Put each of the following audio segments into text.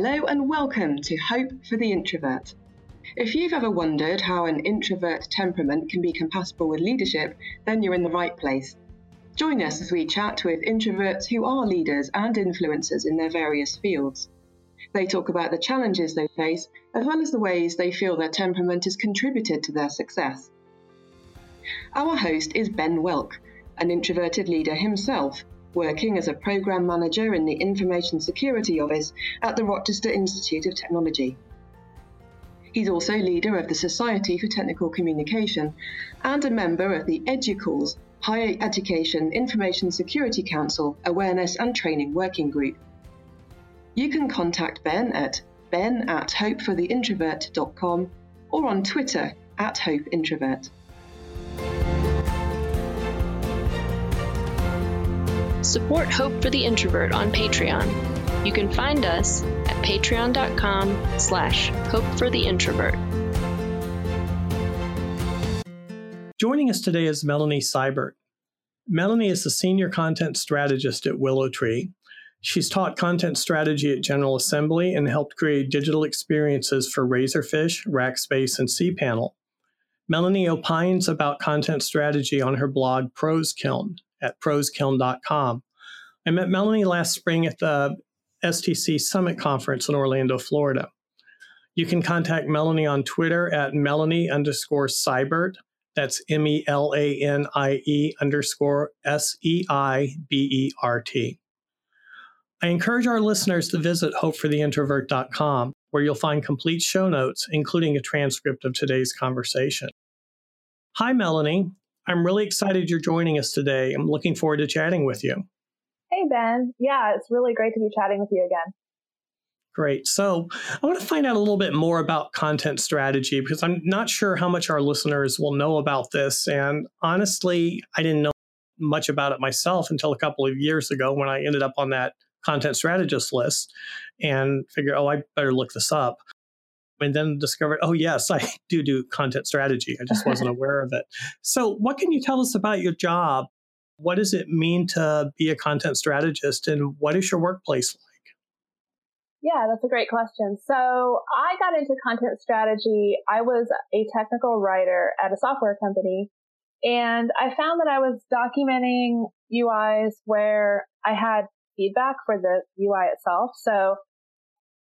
Hello and welcome to Hope for the Introvert. If you've ever wondered how an introvert temperament can be compatible with leadership, then you're in the right place. Join us as we chat with introverts who are leaders and influencers in their various fields. They talk about the challenges they face, as well as the ways they feel their temperament has contributed to their success. Our host is Ben Woelk, an introverted leader himself working as a program manager in the Information Security Office at the Rochester Institute of Technology. He's also leader of the Society for Technical Communication and a member of the EDUCAUSE Higher Education Information Security Council Awareness and Training Working Group. You can contact Ben at ben at hopefortheintrovert.com or on Twitter at hopeintrovert. Support Hope for the Introvert on Patreon. You can find us at patreon.com slash hope for the introvert. Joining us today is Melanie Seibert. Melanie is the senior content strategist at WillowTree. She's taught content strategy at General Assembly and helped create digital experiences for Razorfish, Rackspace, and cPanel. Melanie opines about content strategy on her blog Prosskiln at proskiln.com. I met Melanie last spring at the STC Summit Conference in Orlando, Florida. You can contact Melanie on Twitter at Melanie underscore Seibert. That's M E L A N I E underscore S E I B E R T. I encourage our listeners to visit hopefortheintrovert.com, where you'll find complete show notes, including a transcript of today's conversation. Hi, Melanie. I'm really excited you're joining us today. I'm looking forward to chatting with you. Hey, Ben. Yeah, it's really great to be chatting with you again. Great. So, I want to find out a little bit more about content strategy because I'm not sure how much our listeners will know about this. And honestly, I didn't know much about it myself until a couple of years ago when I ended up on that content strategist list and figured, oh, I better look this up and then discovered, oh, yes, I do do content strategy. I just wasn't aware of it. So, what can you tell us about your job? What does it mean to be a content strategist, and what is your workplace like? Yeah, that's a great question. So, I got into content strategy. I was a technical writer at a software company, and I found that I was documenting UIs where I had feedback for the UI itself. So,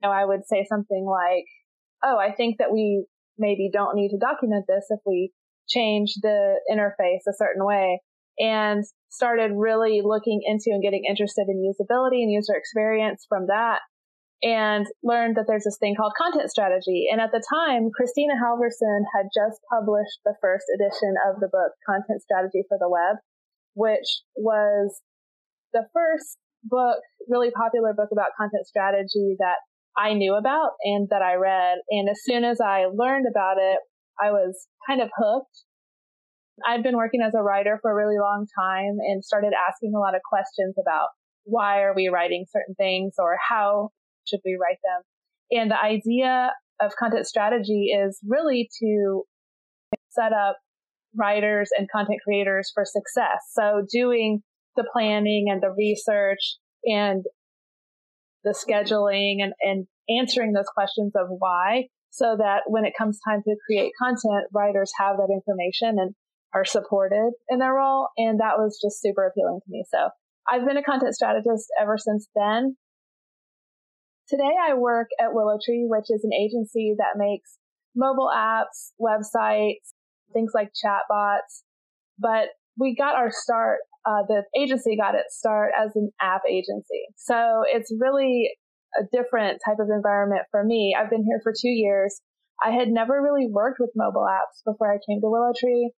you know, I would say something like, oh, I think that we maybe don't need to document this if we change the interface a certain way and started really looking into and getting interested in usability and user experience from that and learned that there's this thing called content strategy. And at the time, Kristina Halvorson had just published the first edition of the book Content Strategy for the Web, which was the first book, really popular book about content strategy that I knew about and that I read. And as soon as I learned about it, I was kind of hooked. I'd been working as a writer for a really long time and started asking a lot of questions about why are we writing certain things or how should we write them? And the idea of content strategy is really to set up writers and content creators for success. So doing the planning and the research and the scheduling and, and answering those questions of why so that when it comes time to create content, writers have that information and are supported in their role. And that was just super appealing to me. So I've been a content strategist ever since then. Today I work at WillowTree, which is an agency that makes mobile apps, websites, things like chatbots. But we got our start uh, the agency got its start as an app agency. So it's really a different type of environment for me. I've been here for two years. I had never really worked with mobile apps before I came to Willow Tree,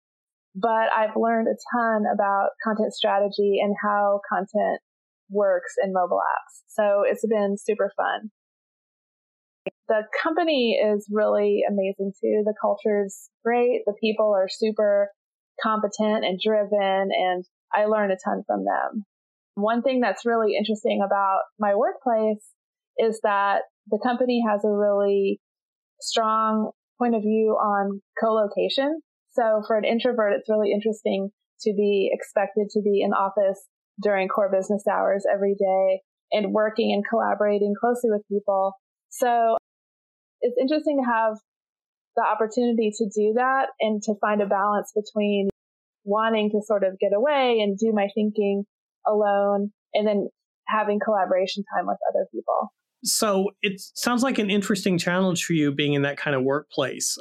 but I've learned a ton about content strategy and how content works in mobile apps. So it's been super fun. The company is really amazing too. The culture is great. The people are super competent and driven and I learned a ton from them. One thing that's really interesting about my workplace is that the company has a really strong point of view on co-location. So for an introvert, it's really interesting to be expected to be in office during core business hours every day and working and collaborating closely with people So it's interesting to have the opportunity to do that and to find a balance between wanting to sort of get away and do my thinking alone and then having collaboration time with other people. So it sounds like an interesting challenge for you being in that kind of workplace.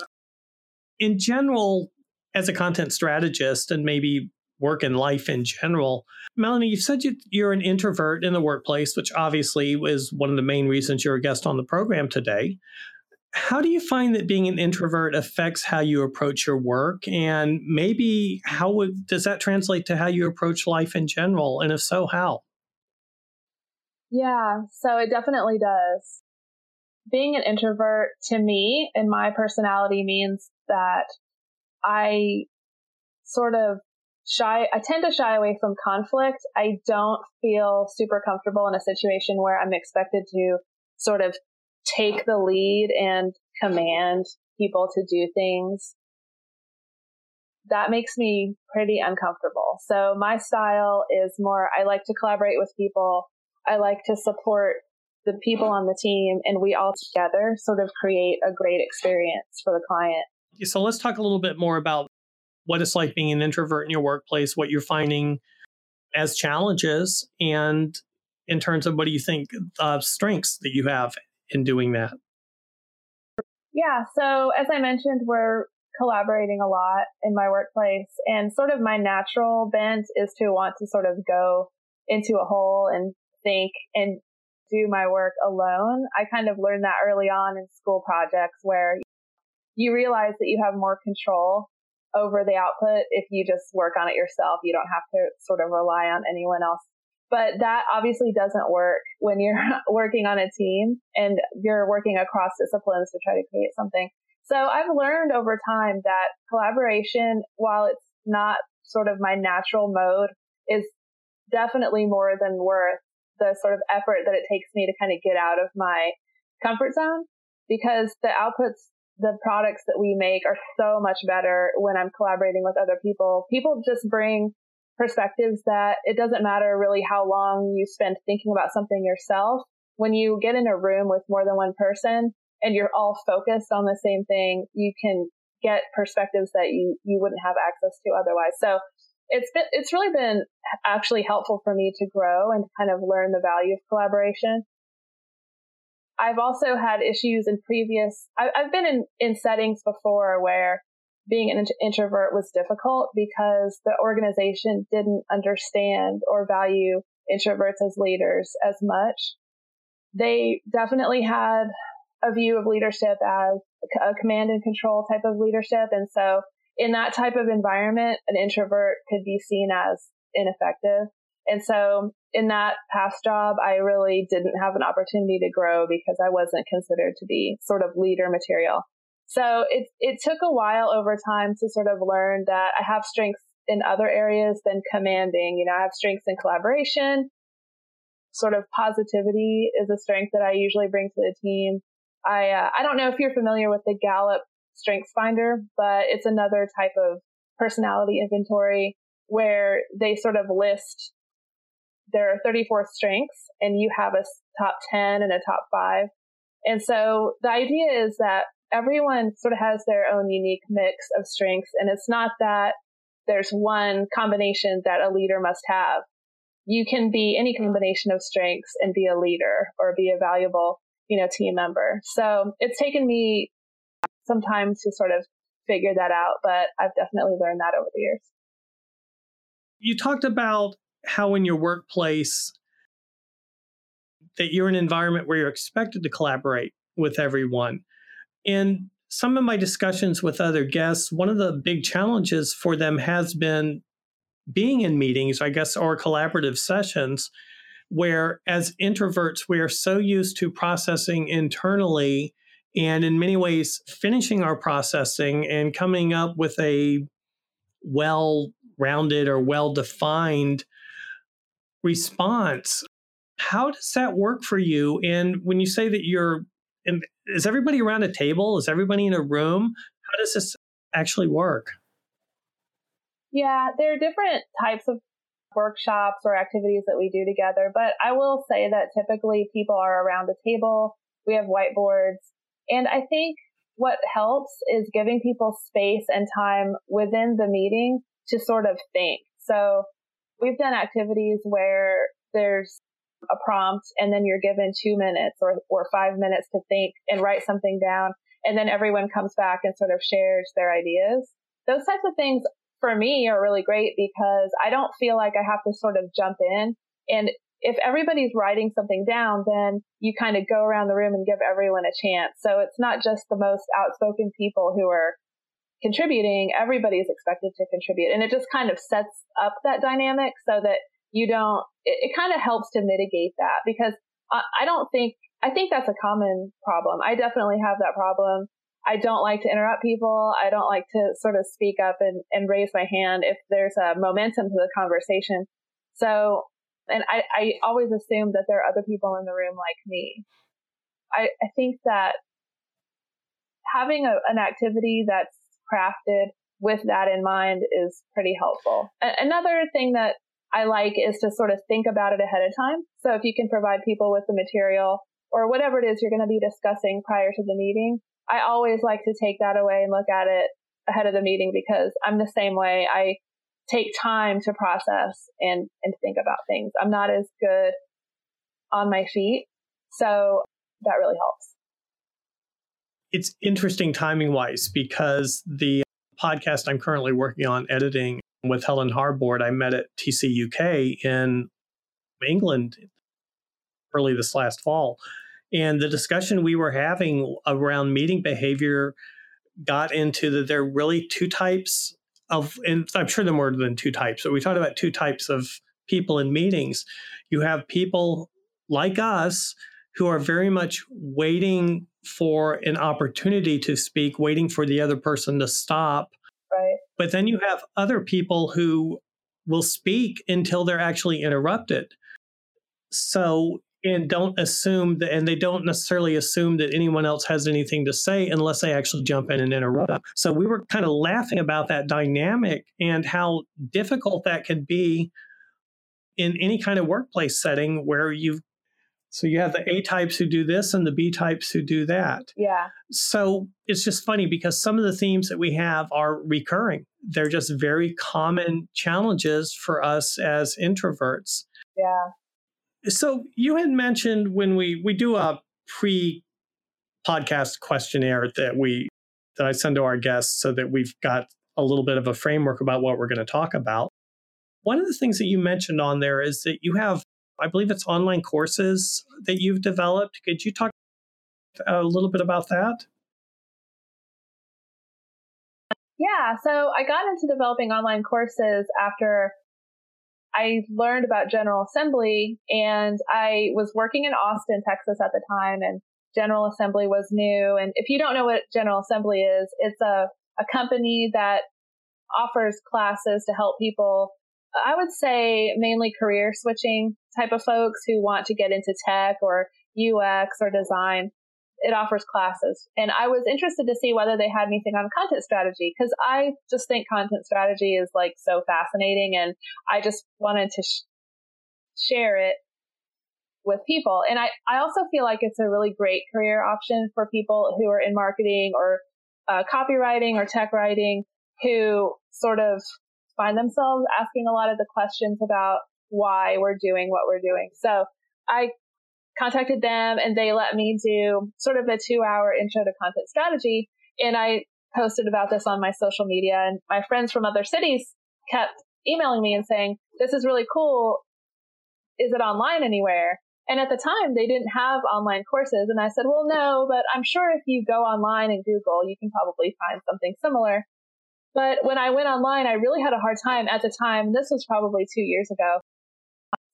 In general, as a content strategist and maybe work and life in general, Melanie, you've said you, are an introvert in the workplace, which obviously is one of the main reasons you're a guest on the program today. How do you find that being an introvert affects how you approach your work? And maybe how would, does that translate to how you approach life in general? And if so, how? Yeah, so it definitely does. Being an introvert to me and my personality means that I sort of shy, I tend to shy away from conflict. I don't feel super comfortable in a situation where I'm expected to sort of take the lead and command people to do things. That makes me pretty uncomfortable. So my style is more, I like to collaborate with people. I like to support the people on the team and we all together sort of create a great experience for the client. So let's talk a little bit more about what it's like being an introvert in your workplace, what you're finding as challenges, and in terms of what do you think uh, strengths that you have in doing that? Yeah, so as I mentioned, we're collaborating a lot in my workplace, and sort of my natural bent is to want to sort of go into a hole and think and do my work alone. I kind of learned that early on in school projects where you realize that you have more control over the output if you just work on it yourself. You don't have to sort of rely on anyone else. But that obviously doesn't work when you're working on a team and you're working across disciplines to try to create something. So I've learned over time that collaboration, while it's not sort of my natural mode, is definitely more than worth the sort of effort that it takes me to kind of get out of my comfort zone because the outputs the products that we make are so much better when I'm collaborating with other people. People just bring perspectives that it doesn't matter really how long you spend thinking about something yourself. When you get in a room with more than one person and you're all focused on the same thing, you can get perspectives that you, you wouldn't have access to otherwise. So it's been, it's really been actually helpful for me to grow and kind of learn the value of collaboration. I've also had issues in previous, I, have been in, in settings before where being an introvert was difficult because the organization didn't understand or value introverts as leaders as much. They definitely had a view of leadership as a command and control type of leadership. And so in that type of environment, an introvert could be seen as ineffective. And so in that past job, I really didn't have an opportunity to grow because I wasn't considered to be sort of leader material. So it, it took a while over time to sort of learn that I have strengths in other areas than commanding. You know, I have strengths in collaboration. Sort of positivity is a strength that I usually bring to the team. I, uh, I don't know if you're familiar with the Gallup Strengths Finder, but it's another type of personality inventory where they sort of list there are 34 strengths and you have a top 10 and a top five. And so the idea is that everyone sort of has their own unique mix of strengths. And it's not that there's one combination that a leader must have. You can be any combination of strengths and be a leader or be a valuable, you know, team member. So it's taken me some time to sort of figure that out, but I've definitely learned that over the years. You talked about how in your workplace that you're in an environment where you're expected to collaborate with everyone. In some of my discussions with other guests, one of the big challenges for them has been being in meetings, I guess, or collaborative sessions where as introverts we are so used to processing internally and in many ways finishing our processing and coming up with a well rounded or well defined response. How does that work for you? And when you say that you're, is everybody around a table? Is everybody in a room? How does this actually work? Yeah, there are different types of workshops or activities that we do together, but I will say that typically people are around a table We have whiteboards. And I think what helps is giving people space and time within the meeting to sort of think. So we've done activities where there's a prompt and then you're given two minutes or, or five minutes to think and write something down. And then everyone comes back and sort of shares their ideas. Those types of things for me are really great because I don't feel like I have to sort of jump in. And if everybody's writing something down, then you kind of go around the room and give everyone a chance. So it's not just the most outspoken people who are contributing. Everybody is expected to contribute. And it just kind of sets up that dynamic so that you don't, it, it kind of helps to mitigate that because I, I don't think, I think that's a common problem. I definitely have that problem. I don't like to interrupt people. I don't like to sort of speak up and, and raise my hand if there's a momentum to the conversation. So, and I, I always assume that there are other people in the room like me. I, I think that having a, an activity that's crafted with that in mind is pretty helpful. A- another thing that I like is to sort of think about it ahead of time. So if you can provide people with the material or whatever it is you're going to be discussing prior to the meeting, I always like to take that away and look at it ahead of the meeting because I'm the same way. I take time to process and, and think about things. I'm not as good on my feet. So that really helps. It's interesting timing wise because the podcast I'm currently working on editing with Helen Harbord, I met at TCUK in England early this last fall. And the discussion we were having around meeting behavior got into that there are really two types of, and I'm sure there are more than two types, but we talked about two types of people in meetings. You have people like us who are very much waiting for an opportunity to speak, waiting for the other person to stop. But then you have other people who will speak until they're actually interrupted. So and don't assume that, and they don't necessarily assume that anyone else has anything to say unless they actually jump in and interrupt. So we were kind of laughing about that dynamic and how difficult that can be in any kind of workplace setting where you've so you have the A types who do this and the B types who do that. Yeah. So it's just funny because some of the themes that we have are recurring. They're just very common challenges for us as introverts. Yeah. So you had mentioned when we we do a pre podcast questionnaire that we that I send to our guests so that we've got a little bit of a framework about what we're going to talk about. One of the things that you mentioned on there is that you have I believe it's online courses that you've developed. Could you talk a little bit about that? Yeah, so I got into developing online courses after I learned about General Assembly and I was working in Austin, Texas at the time and General Assembly was new. And if you don't know what General Assembly is, it's a, a company that offers classes to help people, I would say mainly career switching type of folks who want to get into tech or UX or design it offers classes. And I was interested to see whether they had anything on content strategy because I just think content strategy is like so fascinating and I just wanted to sh- share it with people. And I, I also feel like it's a really great career option for people who are in marketing or uh, copywriting or tech writing who sort of find themselves asking a lot of the questions about why we're doing what we're doing. So I contacted them and they let me do sort of a two hour intro to content strategy. And I posted about this on my social media and my friends from other cities kept emailing me and saying, this is really cool. Is it online anywhere? And at the time, they didn't have online courses. And I said, well, no, but I'm sure if you go online and Google, you can probably find something similar. But when I went online, I really had a hard time at the time. This was probably two years ago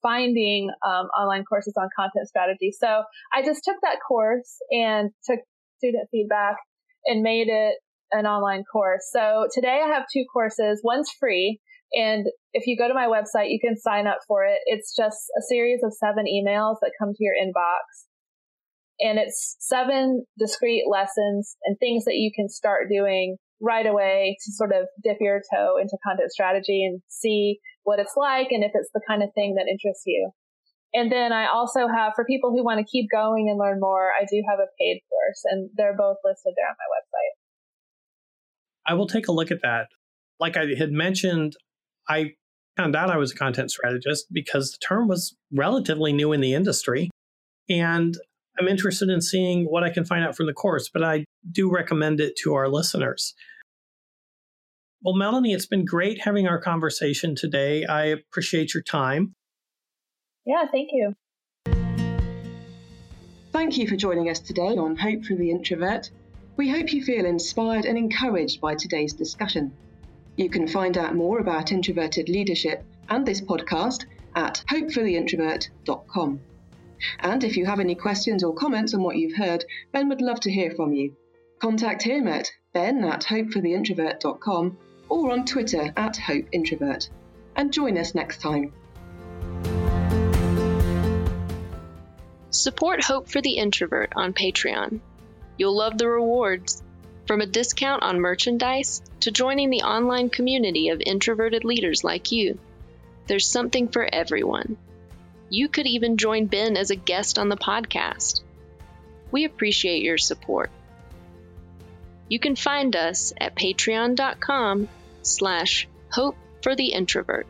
finding um, online courses on content strategy. So I just took that course and took student feedback and made it an online course. So today I have two courses. One's free. And if you go to my website, you can sign up for it. It's just a series of seven emails that come to your inbox. And it's seven discrete lessons and things that you can start doing right away to sort of dip your toe into content strategy and see what it's like and if it's the kind of thing that interests you. And then I also have, for people who want to keep going and learn more, I do have a paid course, and they're both listed there on my website. I will take a look at that. Like I had mentioned, I found out I was a content strategist because the term was relatively new in the industry. And I'm interested in seeing what I can find out from the course, but I do recommend it to our listeners. Well, Melanie, it's been great having our conversation today. I appreciate your time. Yeah, thank you. Thank you for joining us today on Hope for the Introvert. We hope you feel inspired and encouraged by today's discussion. You can find out more about introverted leadership and this podcast at hopefortheintrovert.com. And if you have any questions or comments on what you've heard, Ben would love to hear from you. Contact him at ben at hopefortheintrovert.com or on Twitter at Hope Introvert. And join us next time. Support Hope for the Introvert on Patreon. You'll love the rewards. From a discount on merchandise to joining the online community of introverted leaders like you, there's something for everyone. You could even join Ben as a guest on the podcast. We appreciate your support. You can find us at patreon.com slash hope for the introvert.